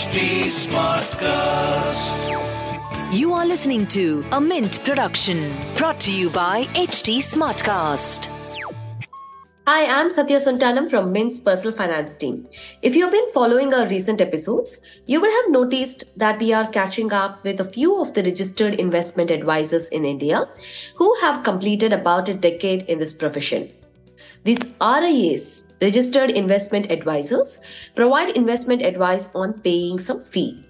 HT Smartcast. You are listening to a Mint production brought to you by HT Smartcast. Hi, I'm Satya Sontanam from Mint's personal finance team. If you've been following our recent episodes, you would have noticed that we are catching up with a few of the registered investment advisors in India who have completed about a decade in this profession. These RIAs, registered investment advisors, provide investment advice on paying some fee.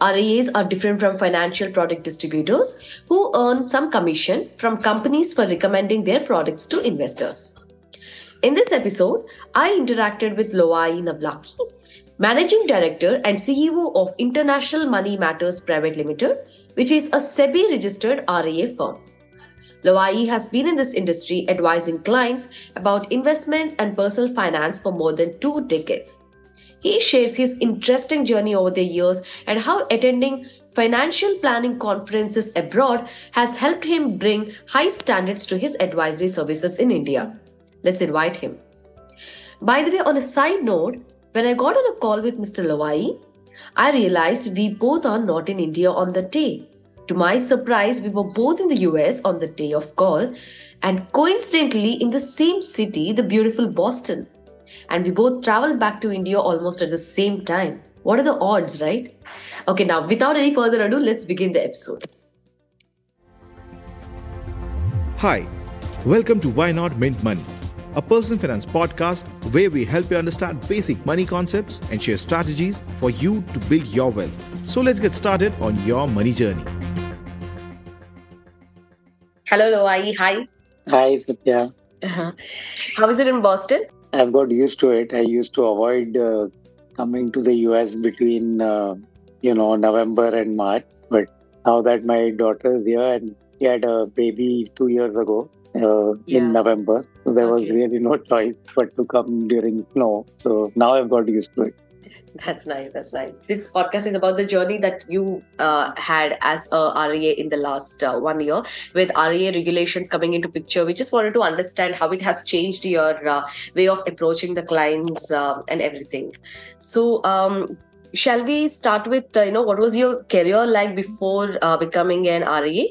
RIAs are different from financial product distributors who earn some commission from companies for recommending their products to investors. In this episode, I interacted with Lovaii Navlakhi, Managing Director and CEO of International Money Matters Private Limited, which is a SEBI registered RIA firm. Lovaii has been in this industry advising clients about investments and personal finance for more than two decades. He shares his interesting journey over the years and how attending financial planning conferences abroad has helped him bring high standards to his advisory services in India. Let's invite him. By the way, on a side note, when I got on a call with Mr. Lovaii, I realized we both are not in India on the day. To my surprise, we were both in the US on the day of call and coincidentally in the same city, the beautiful Boston. And we both traveled back to India almost at the same time. What are the odds, right? Okay, now without any further ado, let's begin the episode. Hi, welcome to Why Not Mint Money, a personal finance podcast where we help you understand basic money concepts and share strategies for you to build your wealth. So let's get started on your money journey. Hello, Lovaii. Hi. Hi, Satya. Uh-huh. How is it in Boston? I've got used to it. I used to avoid uh, coming to the US between, uh, you know, November and March. But now that my daughter is here and she had a baby two years ago uh, Yeah. in November, so there was really no choice but to come during snow. So now I've got used to it. That's nice. That's nice. This podcast is about the journey that you uh, had as a RIA in the last uh, one year, with RIA regulations coming into picture. We just wanted to understand how it has changed your uh, way of approaching the clients uh, and everything. So, um, shall we start with uh, you know what was your career like before uh, becoming an RIA?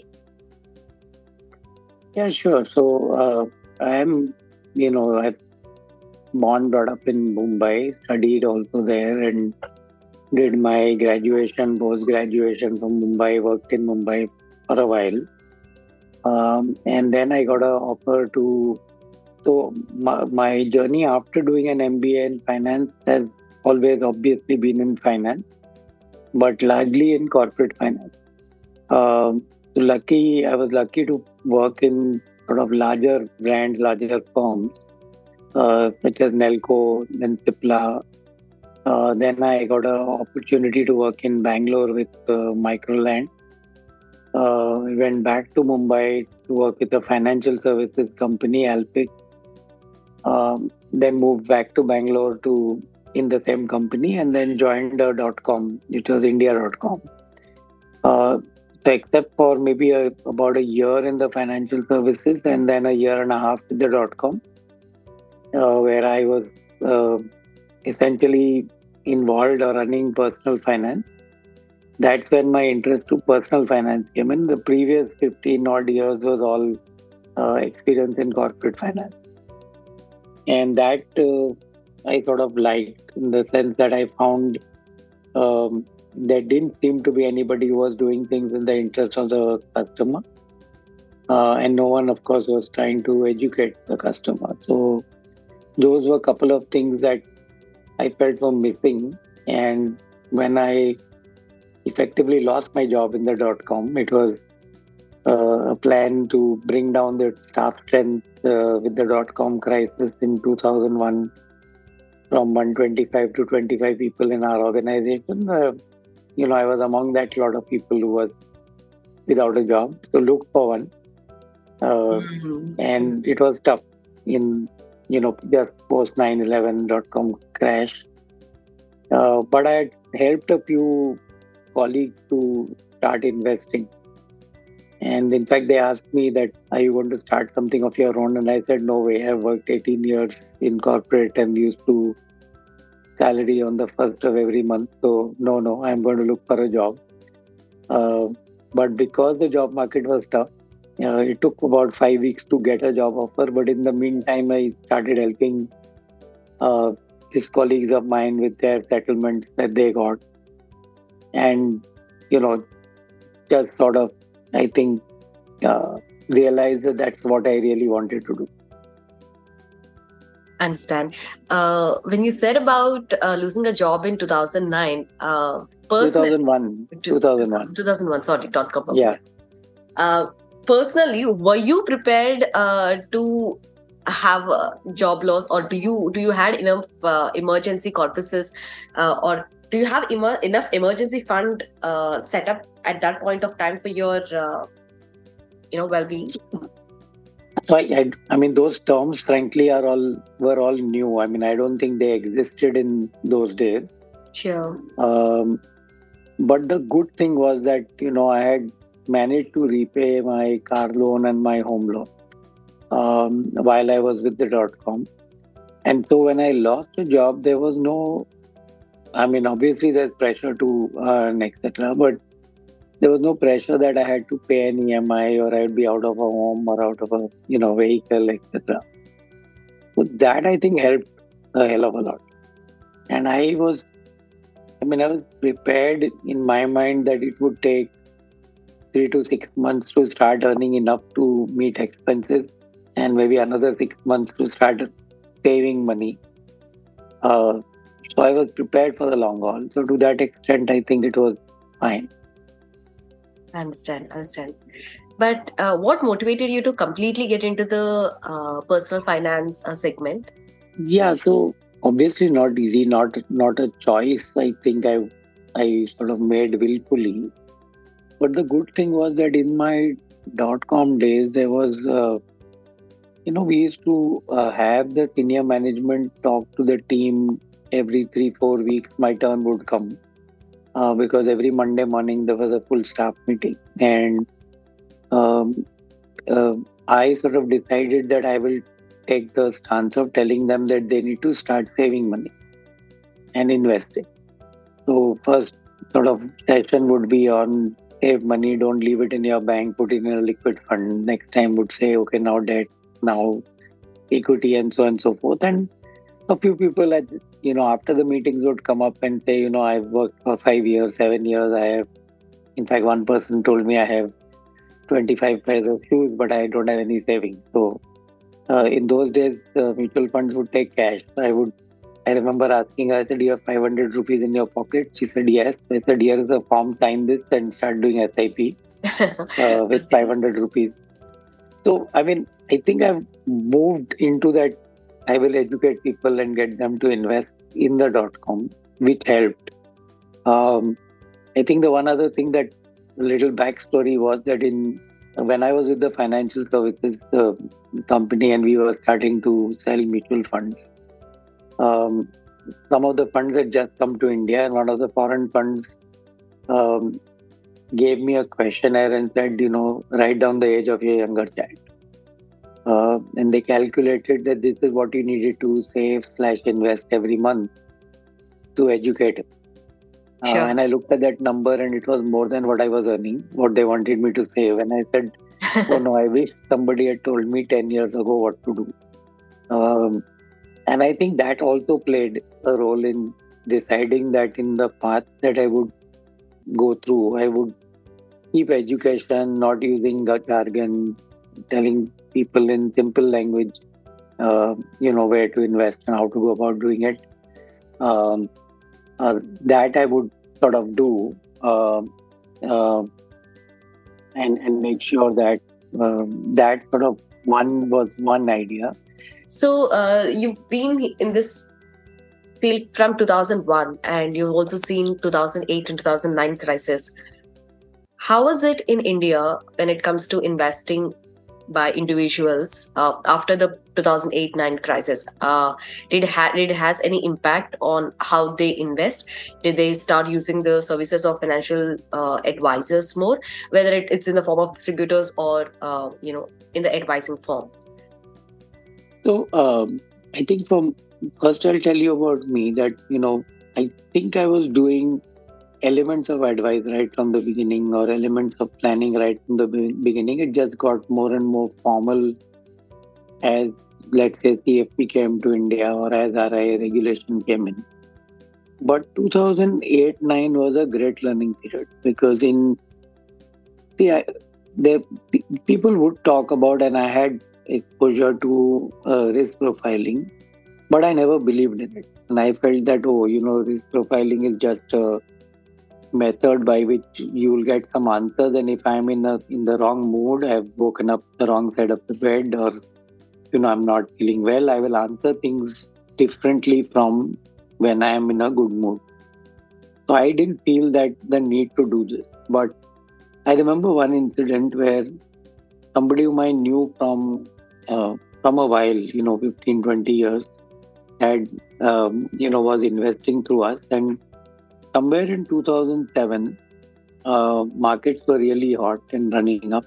Yeah, sure. So uh, I am, you know, born brought up in Mumbai, studied also there, and did my graduation, post graduation from Mumbai. Worked in Mumbai for a while, um, and then I got an offer to. So my, my journey after doing an MBA in finance has always obviously been in finance, but largely in corporate finance. Um, lucky, I was lucky to work in sort of larger brands, larger firms, uh, such as Nelco, then. Uh, then I got an opportunity to work in Bangalore with uh, Microland. Uh, I went back to Mumbai to work with a financial services company, Alpic. Um, then moved back to Bangalore to in the same company, and then joined dot com, which was India.com. Uh, except for maybe a, about a year in the financial services and then a year and a half with the dot com, uh, where I was uh, essentially involved or running personal finance. That's when my interest to personal finance came in. The previous 15 odd years was all uh, experience in corporate finance. And that uh, I sort of liked in the sense that I found um, there didn't seem to be anybody who was doing things in the interest of the customer. Uh, and no one, of course, was trying to educate the customer. So those were a couple of things that I felt were missing. And when I effectively lost my job in the dot com, it was uh, a plan to bring down the staff strength uh, with the dot com crisis in 2001 from 125 to 25 people in our organization. Uh, you know, I was among that lot of people who was without a job. So looked for one. Uh, and it was tough in, you know, just post 9-11.com crash. Uh, but I had helped a few colleagues to start investing. And in fact, they asked me that, are you going to start something of your own? And I said, no way. I've worked 18 years in corporate and used to salary on the first of every month. So no, no, I'm going to look for a job. Uh, but because the job market was tough, uh, it took about five weeks to get a job offer. But in the meantime, I started helping uh, his colleagues of mine with their settlements that they got, and you know, just sort of, I think, uh, realized that that's what I really wanted to do understand. Uh, when you said about uh, losing a job in 2009, uh, 2001, 2001, 2001. Sorry, dot com. Yeah. Uh, personally, were you prepared uh, to have a job loss, or do you do you had enough uh, emergency corpuses, uh, or do you have emer- enough emergency fund uh, set up at that point of time for your uh, you know well-being? So I, I, I mean, those terms, frankly, are all were all new. I mean, I don't think they existed in those days. Sure. Um, but the good thing was that you know I had managed to repay my car loan and my home loan um, while I was with the dot com, and so when I lost the job, there was no. I mean, obviously, there's pressure to earn, etc. But there was no pressure that I had to pay an EMI or I'd be out of a home or out of a you know vehicle, etc. So that I think helped a hell of a lot. And I was, I mean, I was prepared in my mind that it would take three to six months to start earning enough to meet expenses, and maybe another six months to start saving money. Uh, so I was prepared for the long haul. So to that extent, I think it was fine. I understand, I understand. But uh, what motivated you to completely get into the uh, personal finance uh, segment? Yeah, so obviously not easy, not not a choice. I think I I sort of made willfully. But the good thing was that in my dot com days, there was, uh, you know, we used to uh, have the senior management talk to the team every three four weeks. My turn would come uh, because every Monday morning there was a full staff meeting, and um, uh, I sort of decided that I will take the stance of telling them that they need to start saving money and investing. So first sort of session would be on save money, don't leave it in your bank, put it in a liquid fund. Next time would say, okay, now debt, now equity, and so on and so forth. And a few people at you know after the meetings would come up and say you know i've worked for five years seven years i have in fact one person told me i have 25 pairs of shoes but i don't have any savings. So uh, in those days the mutual funds would take cash. I would i remember asking her i said Do you have 500 rupees in your pocket? She said yes. I said here is a form sign this and start doing SIP uh, with 500 rupees. So i mean i think i've moved into that I will educate people and get them to invest in the dot com, which helped. Um, I think the one other thing that little backstory was that in when I was with the financial services uh, company and we were starting to sell mutual funds, um, some of the funds had just come to India, and one of the foreign funds um, gave me a questionnaire and said, you know, write down the age of your younger child uh, and they calculated that this is what you needed to save slash invest every month to educate him. Uh, sure. and I looked at that number and it was more than what I was earning, what they wanted me to save. And I said, Oh no, I wish somebody had told me 10 years ago what to do. Um, and I think that also played a role in deciding that in the path that I would go through, I would keep education, not using the jargon, telling people in simple language, uh, you know, where to invest and how to go about doing it. Um, uh, that I would sort of do uh, uh and and make sure that um, that sort of one was one idea. So uh, you've been in this field from 2001, and you've also seen 2008 and 2009 crisis. How was it in India when it comes to investing by individuals uh, after the 2008-9 crisis. Uh, did, ha- did it has any impact on how they invest? Did they start using the services of financial uh, advisors more whether it, it's in the form of distributors or uh, you know in the advising form? So um, i think from first I'll tell you about me that, you know, I think I was doing elements of advice right from the beginning or elements of planning right from the beginning. It just got more and more formal as, let's say, CFP came to India or as RIA regulation came in. But 2008 9 was a great learning period because in I, there people would talk about, and I had exposure to uh, risk profiling, but I never believed in it. And I felt that, oh, you know, risk profiling is just a method by which you will get some answers. And if I'm in a in the wrong mood, I've woken up the wrong side of the bed, or you know, I'm not feeling well, I will answer things differently from when I am in a good mood. So I didn't feel that the need to do this. But I remember one incident where somebody whom I knew from uh, from a while, you know, 15, 20 years, had, um, you know, was investing through us. And somewhere in 2007, uh, markets were really hot and running up.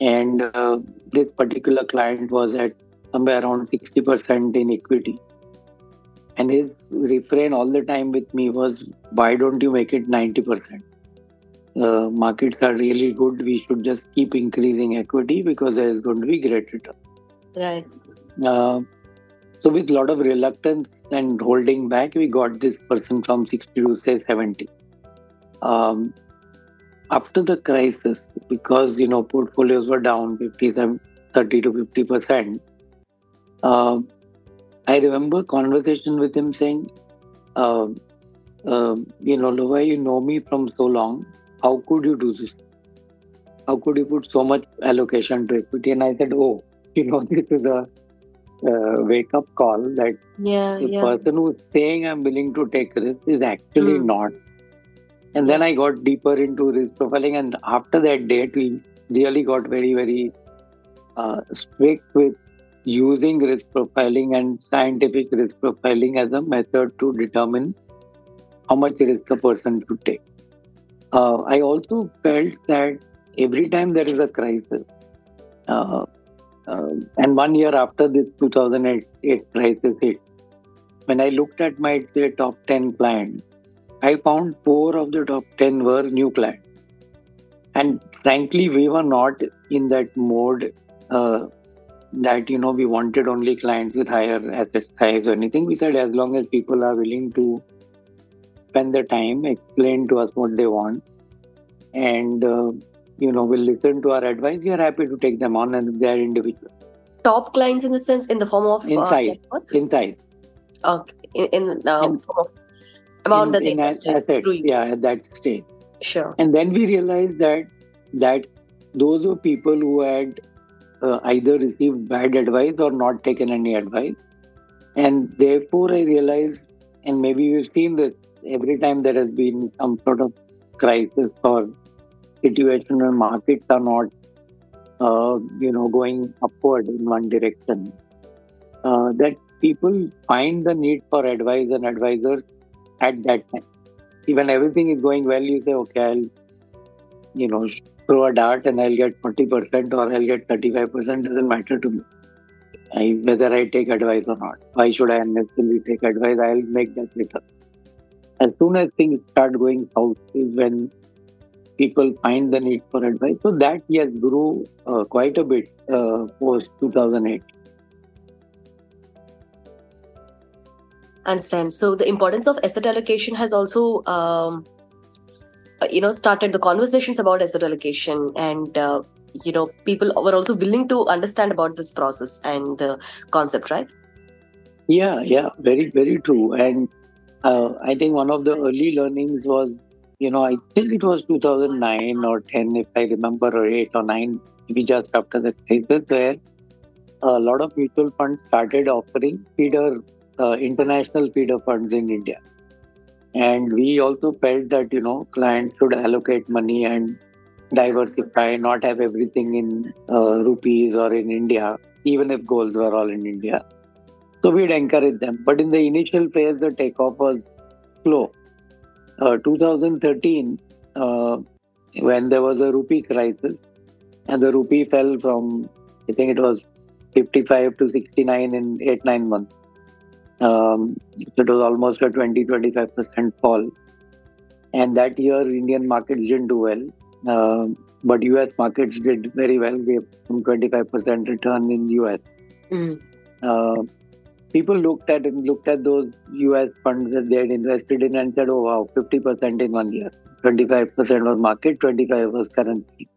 And uh, this particular client was at somewhere around 60% in equity. And his refrain all the time with me was, why don't you make it 90%? Uh, markets are really good. We should just keep increasing equity because there is going to be great return. Right. So with a lot of reluctance and holding back, we got this person from 60 to say 70. Um, after the crisis, because you know portfolios were down 50, 30 to 50 percent, uh, I remember conversation with him saying, uh, uh, "You know, Lovaii, you know me from so long. How could you do this? How could you put so much allocation to equity?" And I said, "Oh, you know, this is a uh, wake up call that yeah, the yeah. person who's saying I'm willing to take risk is actually Mm. not. And then I got deeper into risk profiling, and after that date, we really got very, very uh, strict with using risk profiling and scientific risk profiling as a method to determine how much risk a person should take. Uh, I also felt that every time there is a crisis, uh, um, and one year after this 2008 crisis hit, when I looked at my say top 10 clients, I found four of the top 10 were new clients. And frankly, we were not in that mode uh, that, you know, we wanted only clients with higher asset size or anything. We said as long as people are willing to spend the time, explain to us what they want, and uh, you know, will listen to our advice, we are happy to take them on and they are individual. Top clients in the sense in the form of uh, size. net worth? In size. Okay. In, in, uh, In- form of amount in, that they in invested. assets, through you. yeah, at that stage. Sure. And then we realized that that those were people who had uh, either received bad advice or not taken any advice. And therefore, I realized, and maybe we've seen this every time there has been some sort of crisis or situation where markets are not, uh, you know, going upward in one direction. Uh, that people find the need for advice and advisors at that time. Even everything is going well, you say, okay, I'll, you know, throw a dart and I'll get 40% or I'll get 35%, doesn't matter to me. I, whether I take advice or not. Why should I unnecessarily take advice? I'll make that later. As soon as things start going south is when people find the need for advice. So that, yes, grew uh, quite a bit uh, post 2008. Understand. So the importance of asset allocation has also, um, you know, started the conversations about asset allocation, and uh, you know, people were also willing to understand about this process and the concept, right? Yeah, yeah, very, very true. And uh, I think one of the early learnings was, you know, I think it was 2009 or 10, if I remember, or 8 or 9, maybe just after the crisis, where a lot of mutual funds started offering feeder, uh, international feeder funds in India. And we also felt that, you know, clients should allocate money and diversify, not have everything in uh, rupees or in India, even if goals were all in India. So we'd encourage them. But in the initial phase, the takeoff was slow. Uh, 2013, uh, when there was a rupee crisis, and the rupee fell from, I think it was 55 to 69 in 8 9 months. Um, it was almost a 20 25% fall. And that year, Indian markets didn't do well. Uh, but US markets did very well. We have some 25% return in US. Mm. Uh, people looked at and looked at those US funds that they had invested in and said, "Oh wow, 50% in one year. 25% was market, 25 was currency."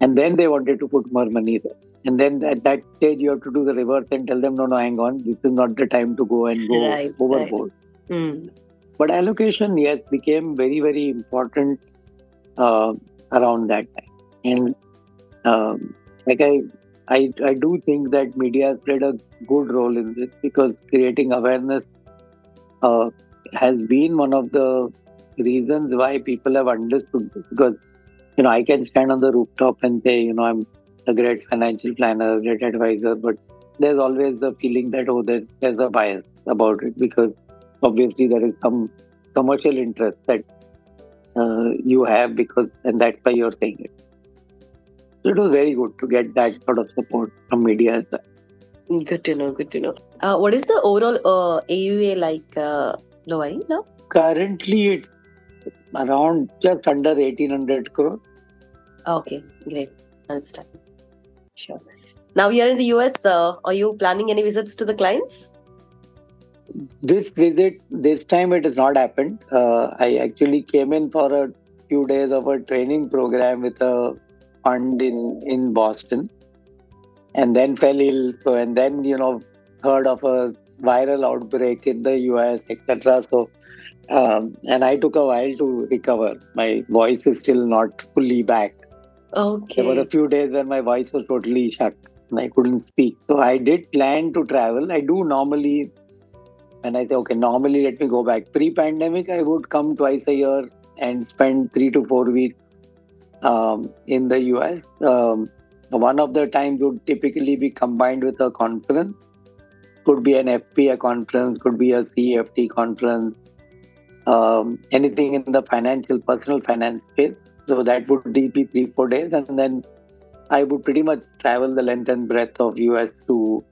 And then they wanted to put more money there. And then at that stage, you have to do the reverse and tell them, "No, no, hang on. This is not the time to go and go Right, overboard." Mm. But allocation, yes, became very, very important uh, around that time. And um, like I, I, I do think that media has played a good role in this because creating awareness uh, has been one of the reasons why people have understood this. Because you know, I can stand on the rooftop and say, you know, I'm a great financial planner, a great advisor, but there's always the feeling that oh, there, there's a bias about it because obviously there is some commercial interest that uh, you have because and that's why you're saying it so it was very good to get that sort of support from media as well Good to know. Good to know. Uh, what is the overall uh, AUA like, uh, Lovaii, now? currently it's around just under 1800 crore Okay, great. Understand. Sure. Now you're in the US. Uh, are you planning any visits to the clients? this visit this time it has not happened uh, i actually came in for a few days of a training program with a fund in in boston and then fell ill so and then you know heard of a viral outbreak in the us etc so um, and i took a while to recover my voice is still not fully back Okay. there were a few days when my voice was totally shut and I couldn't speak. So I did plan to travel. I do normally, and I say, okay, normally let me go back. Pre pandemic, I would come twice a year and spend three to four weeks um, in the US. Um, one of the times would typically be combined with a conference. Could be an FPA conference, could be a CFT conference, um, anything in the financial, personal finance space. So that would be three, four days. And then I would pretty much travel the length and breadth of US to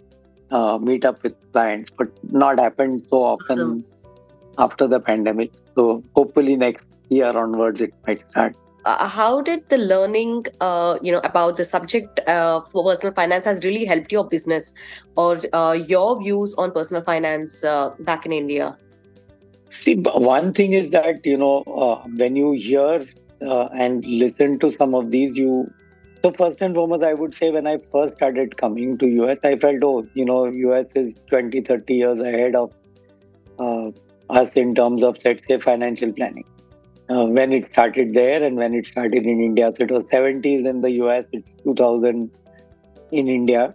uh, meet up with clients, but not happened so often Awesome. after the pandemic. So hopefully next year onwards it might start. Uh, how did the learning, uh, you know, about the subject uh, for personal finance has really helped your business or uh, your views on personal finance uh, back in India? See, one thing is that you know uh, when you hear and listen to some of these, you so first and foremost, I would say when I first started coming to US, I felt oh, you know, US is 20, 30 years ahead of us in terms of let's say financial planning. Uh, when it started there and when it started in India, so it was 70s in the US, it's 2000 in India.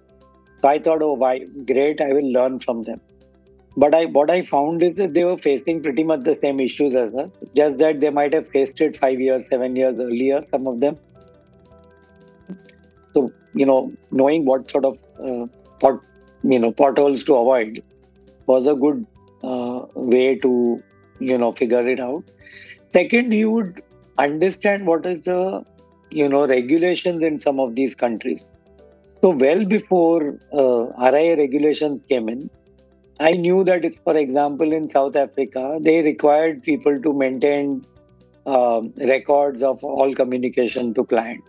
So I thought, oh, why great, I will learn from them. But I what I found is that they were facing pretty much the same issues as us, just that they might have faced it five years, seven years earlier, some of them. So, you know, knowing what sort of uh, pot, you know, potholes to avoid was a good uh, way to, you know, figure it out. Second, you would understand what is the, you know, regulations in some of these countries. So, well before uh, RIA regulations came in, I knew that, if, for example, in South Africa, they required people to maintain um, records of all communication to clients.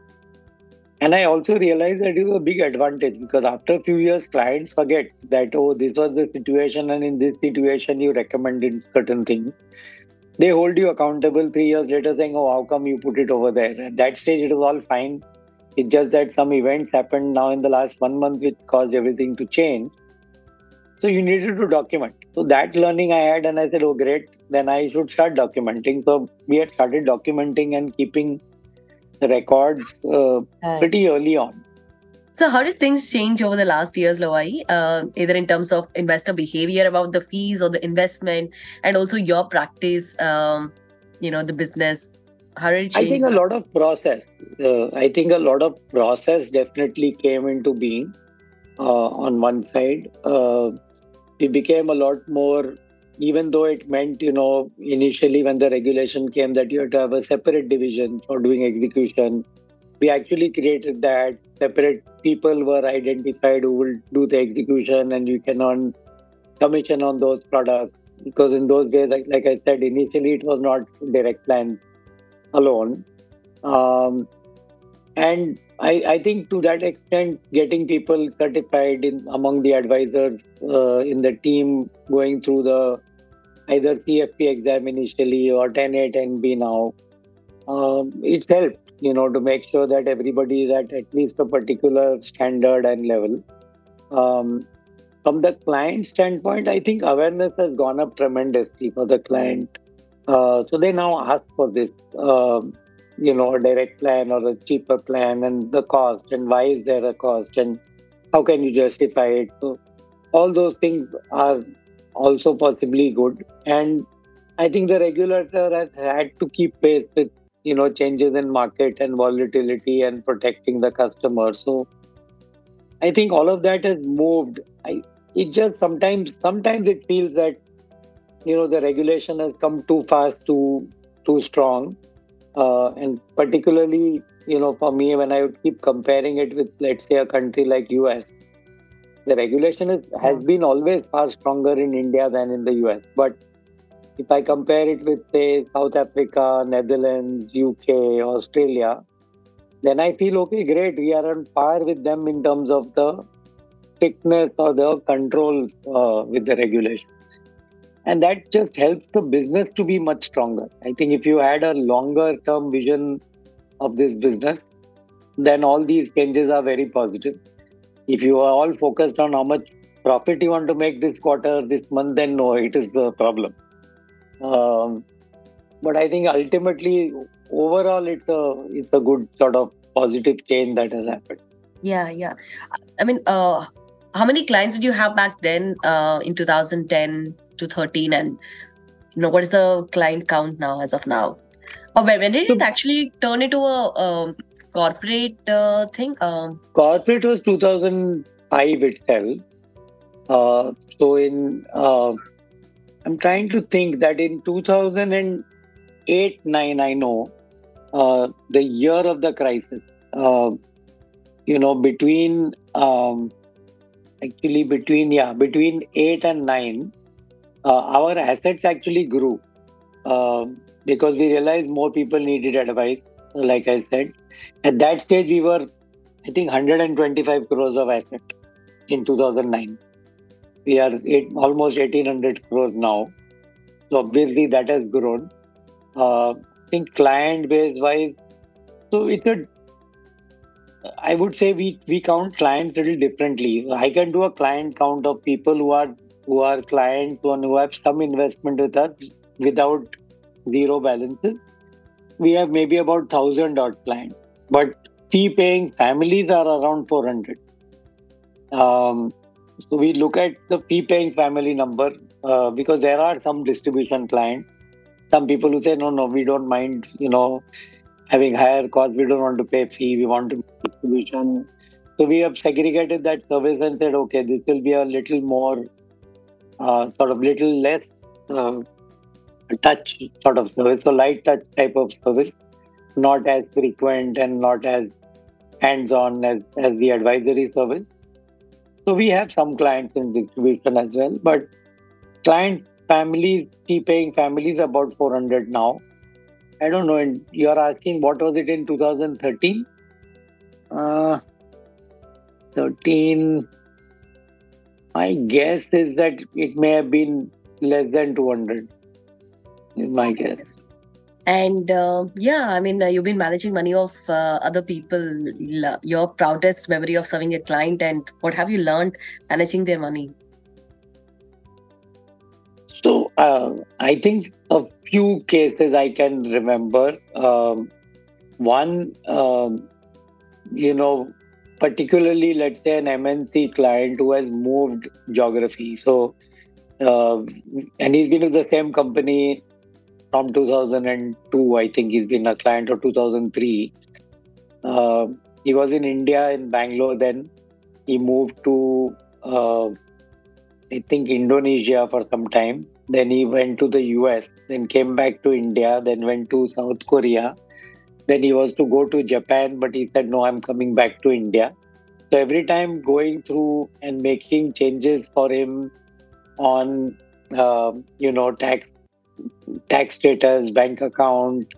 And I also realized that it was a big advantage because after a few years, clients forget that, oh, this was the situation, and in this situation, you recommended certain things. They hold you accountable three years later, saying, oh, how come you put it over there? At that stage, it was all fine. It's just that some events happened now in the last one month which caused everything to change. So you needed to document. So that learning I had, and I said, oh, great, then I should start documenting. So we had started documenting and keeping the records uh, pretty early on. So, how did things change over the last years, Lovaii? Uh, either in terms of investor behavior about the fees or the investment, and also your practice, um, you know, the business. How did it change? I think a lot of process. Uh, I think a lot of process definitely came into being uh, on one side. Uh, we became a lot more, even though it meant, you know, initially when the regulation came that you had to have a separate division for doing execution. We actually created that. Separate people were identified who will do the execution, and you can earn commission on those products because in those days, like, like I said, initially it was not direct plan alone. Um, and I, I think to that extent, getting people certified in among the advisors uh, in the team going through the either CFP exam initially or 10A, and b now, um, it's helped, you know, to make sure that everybody is at at least a particular standard and level. Um, from the client standpoint, I think awareness has gone up tremendously for the client. Uh, so they now ask for this, uh, you know, a direct plan or a cheaper plan and the cost and why is there a cost and how can you justify it. So all those things are also possibly good. And I think the regulator has had to keep pace with, you know, changes in market and volatility and protecting the customer. So I think all of that has moved. I, it just sometimes sometimes it feels that you know the regulation has come too fast, too too strong, uh, and particularly you know for me when I would keep comparing it with let's say a country like US, the regulation is, has been always far stronger in India than in the US. But if I compare it with say South Africa, Netherlands, UK, Australia, then I feel okay, great, we are on par with them in terms of the strictness or the controls uh, with the regulations. And that just helps the business to be much stronger. I think if you had a longer term vision of this business, then all these changes are very positive. If you are all focused on how much profit you want to make this quarter, this month, then no, it is the problem. Um, but I think ultimately, overall, it's a it's a good sort of positive change that has happened. Yeah, yeah. I mean, uh, how many clients did you have back then uh, in 2010 to 13 and you know what is the client count now as of now or when, when did it actually turn into a, a corporate uh, thing um, corporate was 2005 itself uh, so in uh, i'm trying to think that in 2008 9 i know uh, the year of the crisis uh, you know between um, actually between yeah between 8 and 9 uh, our assets actually grew uh, because we realized more people needed advice like i said. At that stage we were i think 125 crores of assets in 2009 we are eight, almost 1800 crores now so obviously that has grown uh, i think client base wise so it's a I would say we we count clients a little differently. I can do a client count of people who are who are clients and who have some investment with us without zero balances. We have maybe about thousand odd clients, but fee paying families are around four hundred. Um, so we look at the fee paying family number uh, because there are some distribution clients. Some people who say no, no, we don't mind. You know, having higher cost. We don't want to pay fee. We want to distribution. So we have segregated that service and said, okay, this will be a little more, uh, sort of little less uh, touch sort of service, so light touch type of service, not as frequent and not as hands-on as, as the advisory service. So we have some clients in distribution as well, but client families, fee paying families about 400 now. I don't know. And you're asking what was it in 2013? Uh, 13. My guess is that it may have been less than 200. Is my guess. And uh, yeah, I mean, uh, you've been managing money of uh, other people. Your proudest memory of serving a client, and what have you learned managing their money? So uh, I think a few cases I can remember. Um, one, um, you know, particularly let's say an MNC client who has moved geography. So, uh, and he's been with the same company from 2002. I think he's been a client of 2003. Uh, he was in India in Bangalore. Then he moved to uh, I think Indonesia for some time. Then he went to the US, then came back to India, then went to South Korea. Then he was to go to Japan, but he said, No, I'm coming back to India. So every time going through and making changes for him, on, uh, you know, tax tax status, bank account,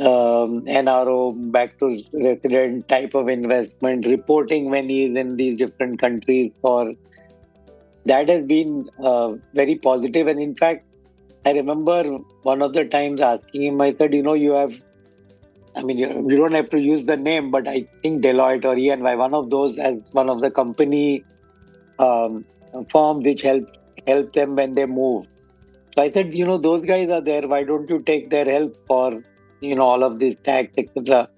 um, NRO, back to resident type of investment, reporting when he is in these different countries. For that has been uh, very positive. and in fact, I remember one of the times asking him, I said, you know, you have I mean, you, you don't have to use the name, but I think Deloitte or EY, one of those as one of the company um, firms which help help them when they move. So I said, you know, those guys are there. Why don't you take their help for you know all of this tax, etc.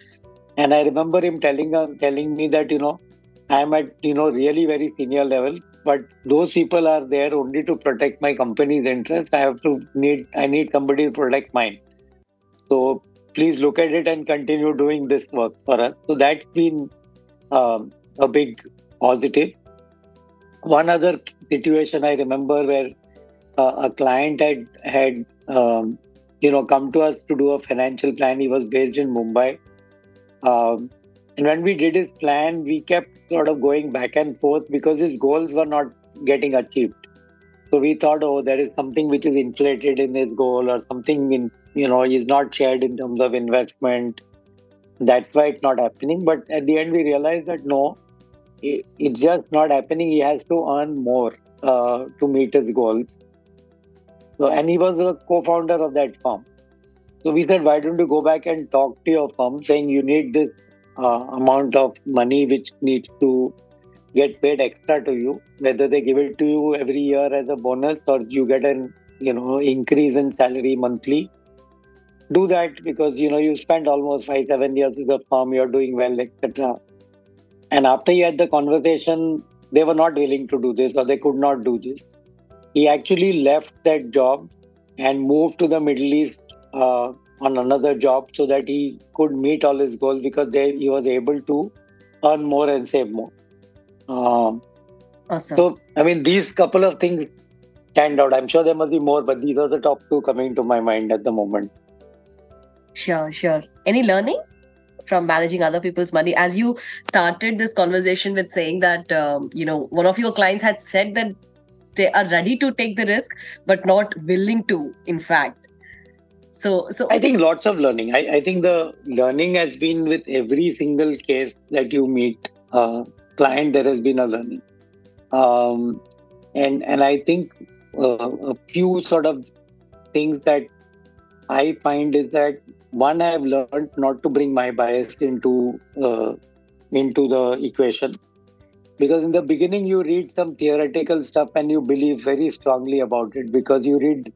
And I remember him telling uh, telling me that you know I'm at you know really very senior level, but those people are there only to protect my company's interest. I have to need I need somebody to protect mine. So please look at it and continue doing this work for us. So that's been um, a big positive. One other situation I remember where uh, a client had had um, you know come to us to do a financial plan. He was based in Mumbai, um, and when we did his plan, we kept sort of going back and forth because his goals were not getting achieved. So we thought, oh, there is something which is inflated in his goal or something in you know is not shared in terms of investment. That's why it's not happening. But at the end we realized that no it's just not happening. He has to earn more uh, to meet his goals so and he was a co-founder of that firm. So we said why don't you go back and talk to your firm saying you need this uh, amount of money which needs to get paid extra to you whether they give it to you every year as a bonus or you get an you know increase in salary monthly. Do that because you know you spent almost five seven years with the firm you're doing well etc and after he had the conversation they were not willing to do this or they could not do this he actually left that job and moved to the middle east uh, on another job so that he could meet all his goals because they, he was able to earn more and save more um, awesome. so i mean these couple of things stand out i'm sure there must be more but these are the top two coming to my mind at the moment Sure, sure. Any learning from managing other people's money? As you started this conversation with saying that, um, you know, one of your clients had said that they are ready to take the risk, but not willing to, in fact. So, so I think lots of learning. I, I think the learning has been with every single case that you meet, uh, client, there has been a learning. Um, and, and I think uh, a few sort of things that I find is that one I have learned not to bring my bias into uh, into the equation because in the beginning you read some theoretical stuff and you believe very strongly about it because you read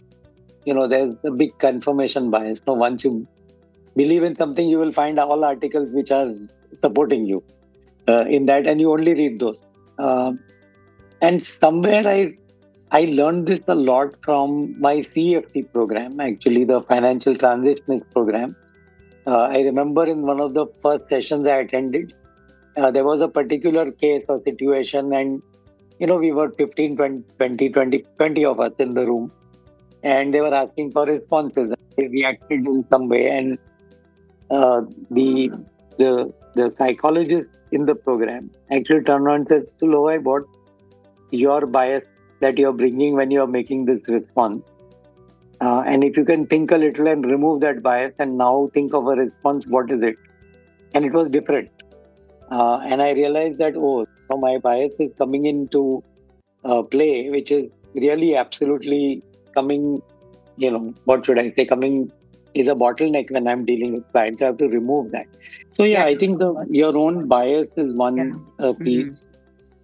you know there's a big confirmation bias no once you believe in something you will find all articles which are supporting you uh, in that and you only read those uh, and somewhere i I learned this a lot from my CFT program, actually, the Financial Transitionist program. Uh, I remember in one of the first sessions I attended, uh, there was a particular case or situation, and you know, we were 15, 20, 20, 20 of us in the room, and they were asking for responses. I reacted in some way, and uh, the the the psychologist in the program actually turned around and said, Suloi, what your bias that you're bringing when you're making this response. Uh, and if you can think a little and remove that bias and now think of a response, what is it? And it was different. Uh, and I realized that, oh, so my bias is coming into uh, play, which is really absolutely coming, you know, what should I say, coming is a bottleneck when I'm dealing with clients. I have to remove that. So, yeah, yeah. I think the your own bias is one yeah. Uh, piece. Mm-hmm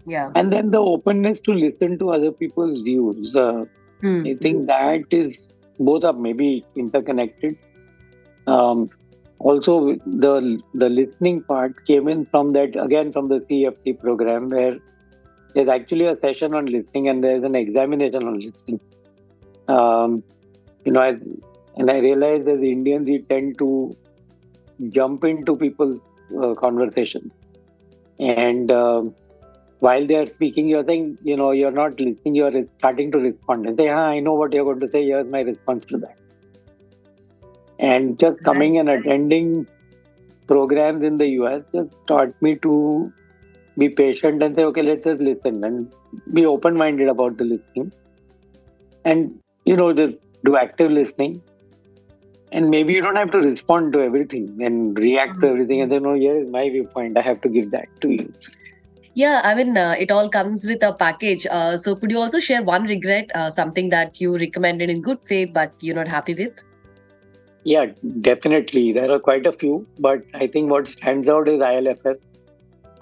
yeah and then the openness to listen to other people's views uh, hmm. i think that is both are maybe interconnected um, also the the listening part came in from that again from the cft program where there's actually a session on listening and there's an examination on listening. Um, you know as, and i realize as indians we tend to jump into people's uh, and um, while they are speaking, you're saying, you know, you're not listening, you're starting to respond and say, ah, I know what you're going to say, here's my response to that. And just coming and attending programs in the US just taught me to be patient and say, okay, let's just listen and be open minded about the listening. and you know the, do active listening and maybe you don't have to respond to everything and react to everything and say, no, here is my viewpoint i have to give that to you Yeah, I mean, uh, it all comes with a package. Uh, so, could you also share one regret, uh, something that you recommended in good faith but you're not happy with? Yeah definitely there are quite a few but i think what stands out is ilfs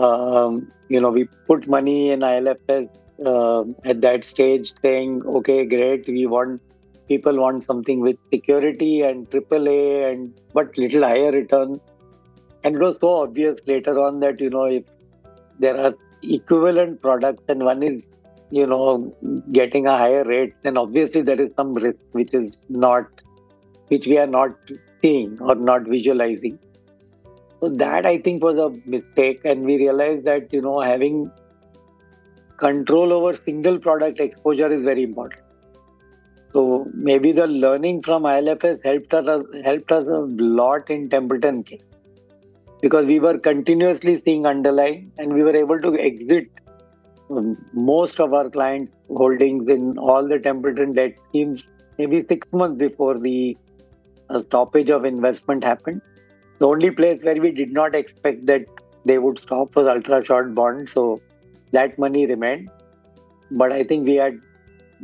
um, you know we put money in ilfs uh, at that stage saying okay great we want people want something with security and AAA and but little higher return. And it was so obvious later on that you know if there are equivalent products and one is you know getting a higher rate, then obviously there is some risk which is not which we are not seeing or not visualizing. So that I think was a mistake, and we realized that you know having control over single product exposure is very important. So maybe the learning from ILFS helped us helped us a lot in Templeton case because we were continuously seeing underlying and we were able to exit um, most of our clients' holdings in all the Templeton debt schemes maybe six months before the uh, stoppage of investment happened. The only place where we did not expect that they would stop was ultra short bond. so that money remained. But I think we had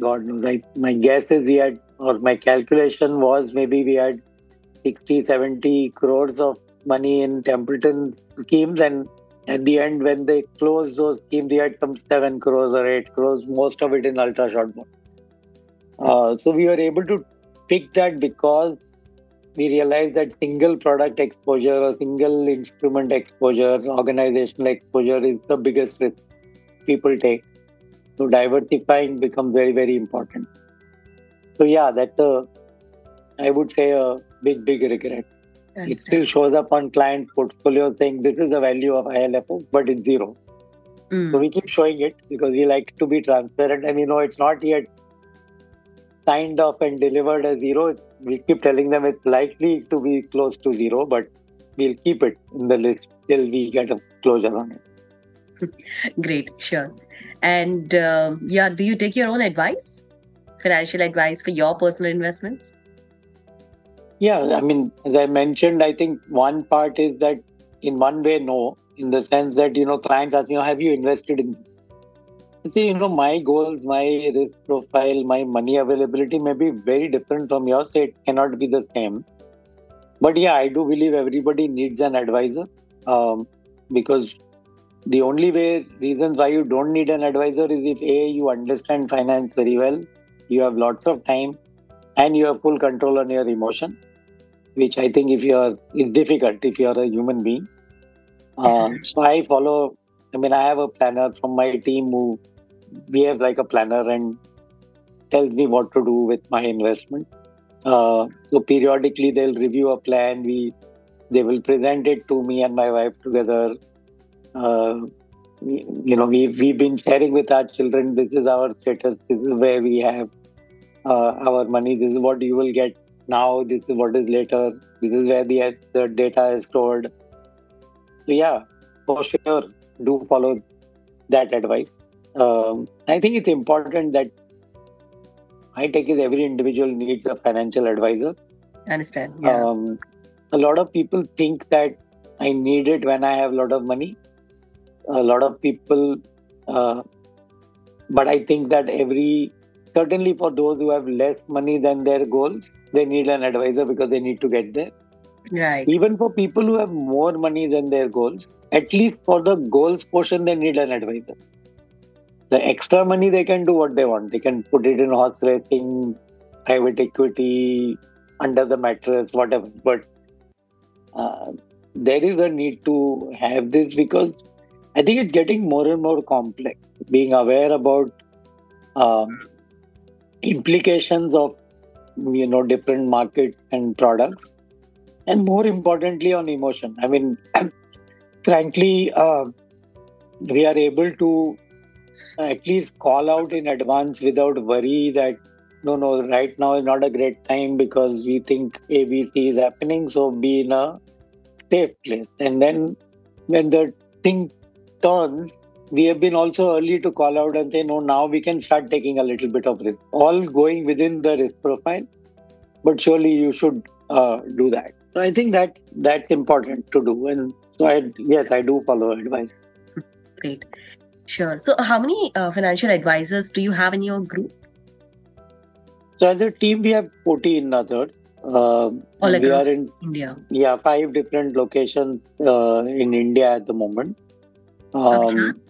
God knows. I, my guess is we had, or my calculation was maybe we had 60, 70 crores of money in Templeton schemes. And at the end, when they closed those schemes, we had some 7 crores or 8 crores, most of it in ultra short bond. Uh, so we were able to pick that because we realized that single product exposure or single instrument exposure, organizational exposure is the biggest risk people take. So diversifying becomes very, very important. So yeah, that's a, I would say a big, big regret. It still shows up on client portfolio saying this is the value of ILFS, but it's zero. Mm. So we keep showing it because we like to be transparent and you know it's not yet signed off and delivered as zero. We keep telling them it's likely to be close to zero, but we'll keep it in the list till we get a closure on it. Great, sure. And uh, yeah, do you take your own advice, financial advice for your personal investments? Yeah, I mean, as I mentioned, I think one part is that in one way, no, in the sense that, you know, clients ask me, have you invested in? See, you know, my goals, my risk profile, my money availability may be very different from yours. So it cannot be the same. But yeah, I do believe everybody needs an advisor um, because the only way reasons why you don't need an advisor is if a you understand finance very well you have lots of time and you have full control on your emotion which i think if you are is difficult if you are a human being uh, so i follow i mean i have a planner from my team who behaves like a planner and tells me what to do with my investment. Uh, so periodically they'll review a plan. We they will present it to me and my wife together. Uh, you know we we've been sharing with our children this is our status. This is where we have uh, our money. This is what you will get now. This is what is later. This is where the the data is stored. So yeah for sure do follow that advice um, i think it's important that i take is every individual needs a financial advisor. Understand yeah. um, a lot of people think that i need it when i have a lot of money. A lot of people uh, but i think that every certainly for those who have less money than their goals they need an advisor because they need to get there. Right. Even for people who have more money than their goals at least for the goals portion they need an advisor the extra money they can do what they want they can put it in horse racing private equity under the mattress whatever but uh, there is a need to have this because I think it's getting more and more complex. Being aware about um, implications of you know different markets and products, and more importantly on emotion. I mean, frankly, uh, we are able to at least call out in advance without worry that no, no, right now is not a great time because we think ABC is happening. So be in a safe place, and then when the thing turns, we have been also early to call out and say, no, now we can start taking a little bit of risk. All going within the risk profile, but surely you should uh, do that. So I think that that's important to do. And so I, yes, I do follow advice. Great. Sure. So how many uh, financial advisors do you have in your group? So as a team, we have 14 others. Uh, All we across are in India. yeah five different locations uh, in India at the moment. Um,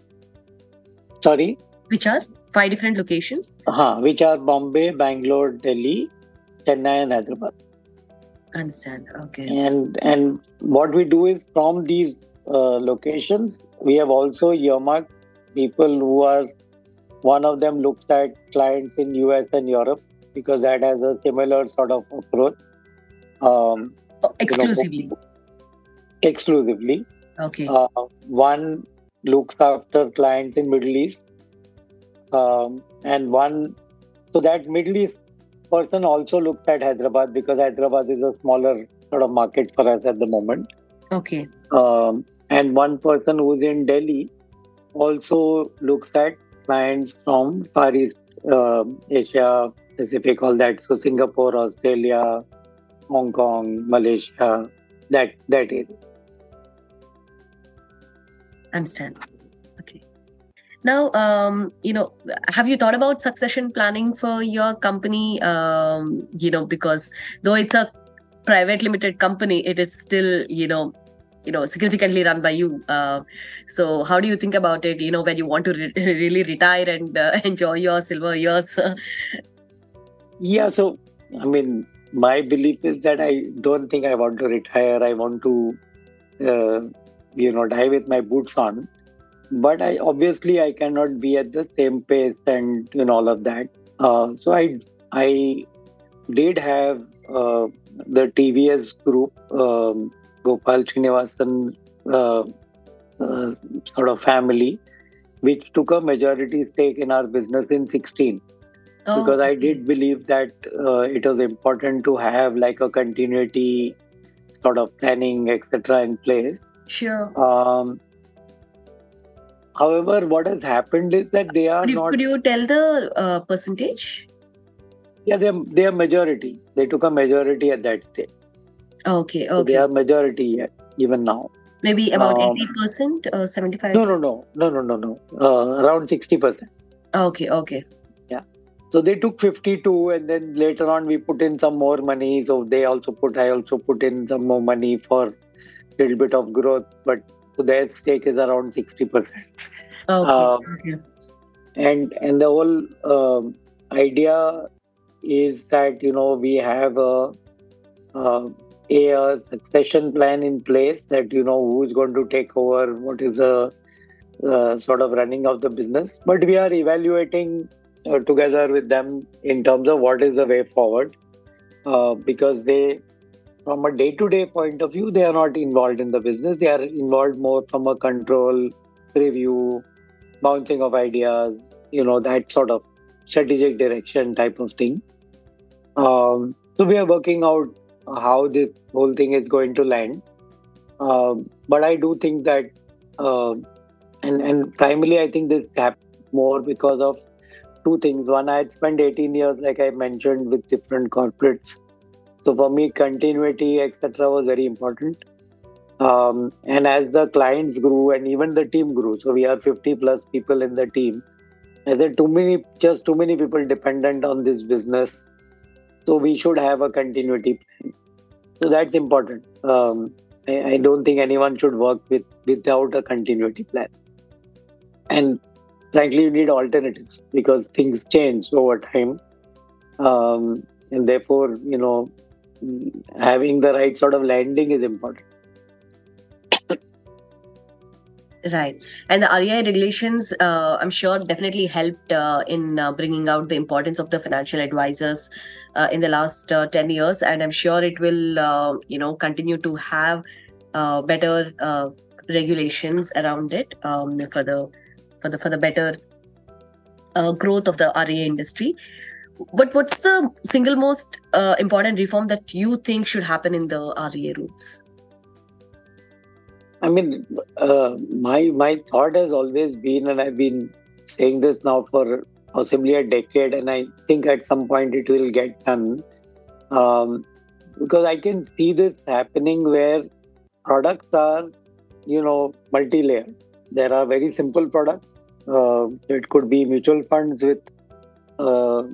sorry, Which are five different locations? uh which are Bombay, Bangalore, Delhi, Chennai, and Hyderabad. Understand. Okay. And and what we do is from these uh, locations, we have also earmarked people who are one of them looks at clients in US and Europe because that has a similar sort of approach. Um, Oh, exclusively. exclusively. Okay. Uh, one looks after clients in Middle East, um, and one so that Middle East person also looks at Hyderabad because Hyderabad is a smaller sort of market for us at the moment. Okay. Um, and one person who's in Delhi also looks at clients from Far East um Asia, Pacific, all that. So Singapore, Australia, Hong Kong, Malaysia, that that area. Understand. Okay. Now, um, you know, have you thought about succession planning for your company? Um, you know, because though it's a private limited company, it is still, you know, you know, significantly run by you. Uh, so, how do you think about it? You know, when you want to re- really retire and uh, enjoy your silver years? Yeah, so I mean, my belief is that I don't think I want to retire. I want to, uh, you know, die with my boots on. But I obviously I cannot be at the same pace and you know all of that. Uh, so I I did have uh, the TVS group, um, Gopal Srinivasan uh, uh, sort of family, which took a majority stake in our business in 16 because I did believe that uh, it was important to have like a continuity sort of planning, etc., in place. Sure. Um, however, what has happened is that they are Could you, not. could you tell the uh, percentage? Yeah, they are, they are majority. They took a majority at that stage. Okay. So they Okay. are majority even now. Maybe about um, 80%, or 75 No, no, no, no, no, no, no. Uh, around sixty percent. Okay. Okay. Yeah. So they took 52 and then later on we put in some more money. So they also put, I also put in some more money for a little bit of growth. But so their stake is around 60%. Okay. Um, okay. And, and the whole um, idea is that, you know, we have a, a, a succession plan in place that, you know, who's going to take over, what is the sort of running of the business. But we are evaluating uh, together with them in terms of what is the way forward uh, because they from a day-to-day point of view they are not involved in the business they are involved more from a control review bouncing of ideas you know that sort of strategic direction type of thing um, so we are working out how this whole thing is going to land um, but i do think that uh, and and primarily i think this happened more because of two things. One, I had spent 18 years, like I mentioned, with different corporates. So for me, continuity, etc., was very important. Um, and as the clients grew and even the team grew, so we are 50 plus people in the team. I said too many, just too many people dependent on this business. So we should have a continuity plan. So that's important. Um, I, I don't think anyone should work with without a continuity plan. And frankly, you need alternatives because things change over time. Um, and therefore, you know, having the right sort of landing is important. Right. And the RIA regulations, uh, I'm sure, definitely helped uh, in uh, bringing out the importance of the financial advisors uh, in the last uh, 10 years. And I'm sure it will, uh, you know, continue to have uh, better regulations around it um, for the for the for the better growth of the RIA industry. But what's the single most uh, important reform that you think should happen in the RIA rules? I mean, uh, my my thought has always been, and I've been saying this now for possibly a decade, and I think at some point it will get done. Um, because I can see this happening where products are, you know, multi-layer. There are very simple products. Uh, it could be mutual funds with uh,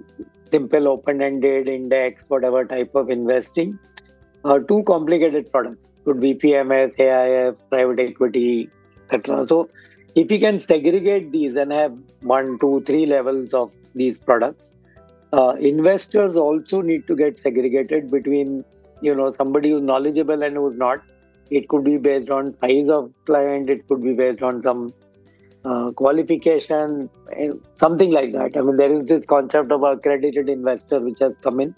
simple open-ended index, whatever type of investing. Uh, two complicated products could be PMS, AIF, private equity, etc. So if you can segregate these and have one, two, three levels of these products, uh, investors also need to get segregated between you know somebody who's knowledgeable and who's not. It could be based on size of client it could be based on some uh, qualification something like that. I mean there is this concept of accredited investor which has come in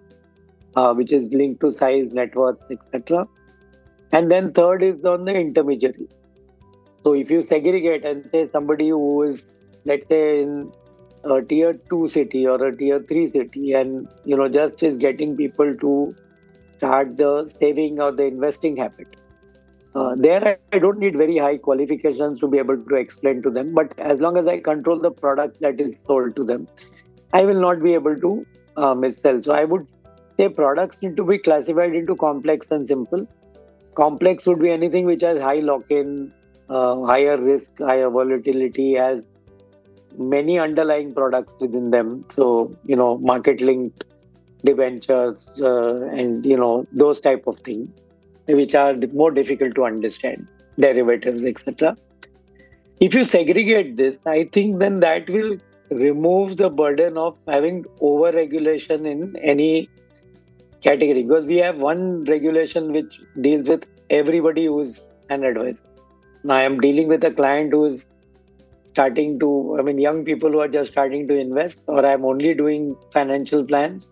uh, which is linked to size net worth etc and then third is on the intermediary so if you segregate and say somebody who is let's say in a tier 2 city or a tier 3 city and you know just is getting people to start the saving or the investing habit uh, there i don't need very high qualifications to be able to explain to them. But as long as i control the product that is sold to them i will not be able to uh, missell so i would say products need to be classified into complex and simple. Complex would be anything which has high lock-in uh, higher risk higher volatility has many underlying products within them. So, you know, market linked debentures uh, and, you know, those type of things, which are more difficult to understand, derivatives, etc. If you segregate this, I think then that will remove the burden of having over regulation in any category because we have one regulation which deals with everybody who's an advisor. Now I am dealing with a client who is starting to i mean young people who are just starting to invest or i'm only doing financial plans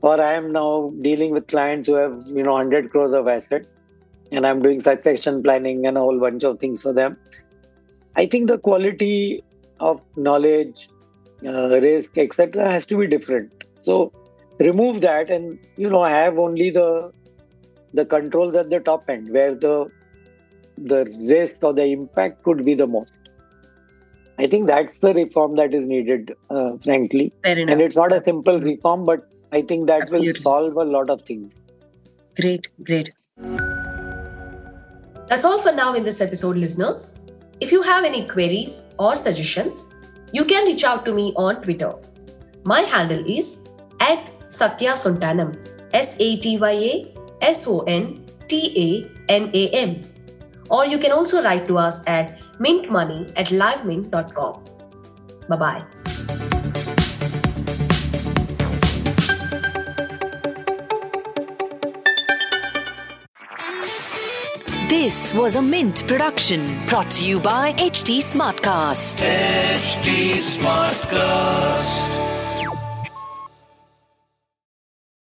or i am now dealing with clients who have you know 100 crores of asset and i'm doing succession planning and a whole bunch of things for them. I think the quality of knowledge uh, risk etc has to be different. So remove that and you know have only the the controls at the top end where the the risk or the impact could be the most I think that's the reform that is needed, uh, frankly. And it's not a simple reform, but I think that Absolutely. will solve a lot of things. Great, great. That's all for now in this episode, listeners. If you have any queries or suggestions, you can reach out to me on Twitter. My handle is at Satya Sontanam, S A T Y A S O N T A N A M. Or you can also write to us at mintmoney at livemint.com. Bye bye. This was a Mint production brought to you by HT Smartcast. HT Smartcast.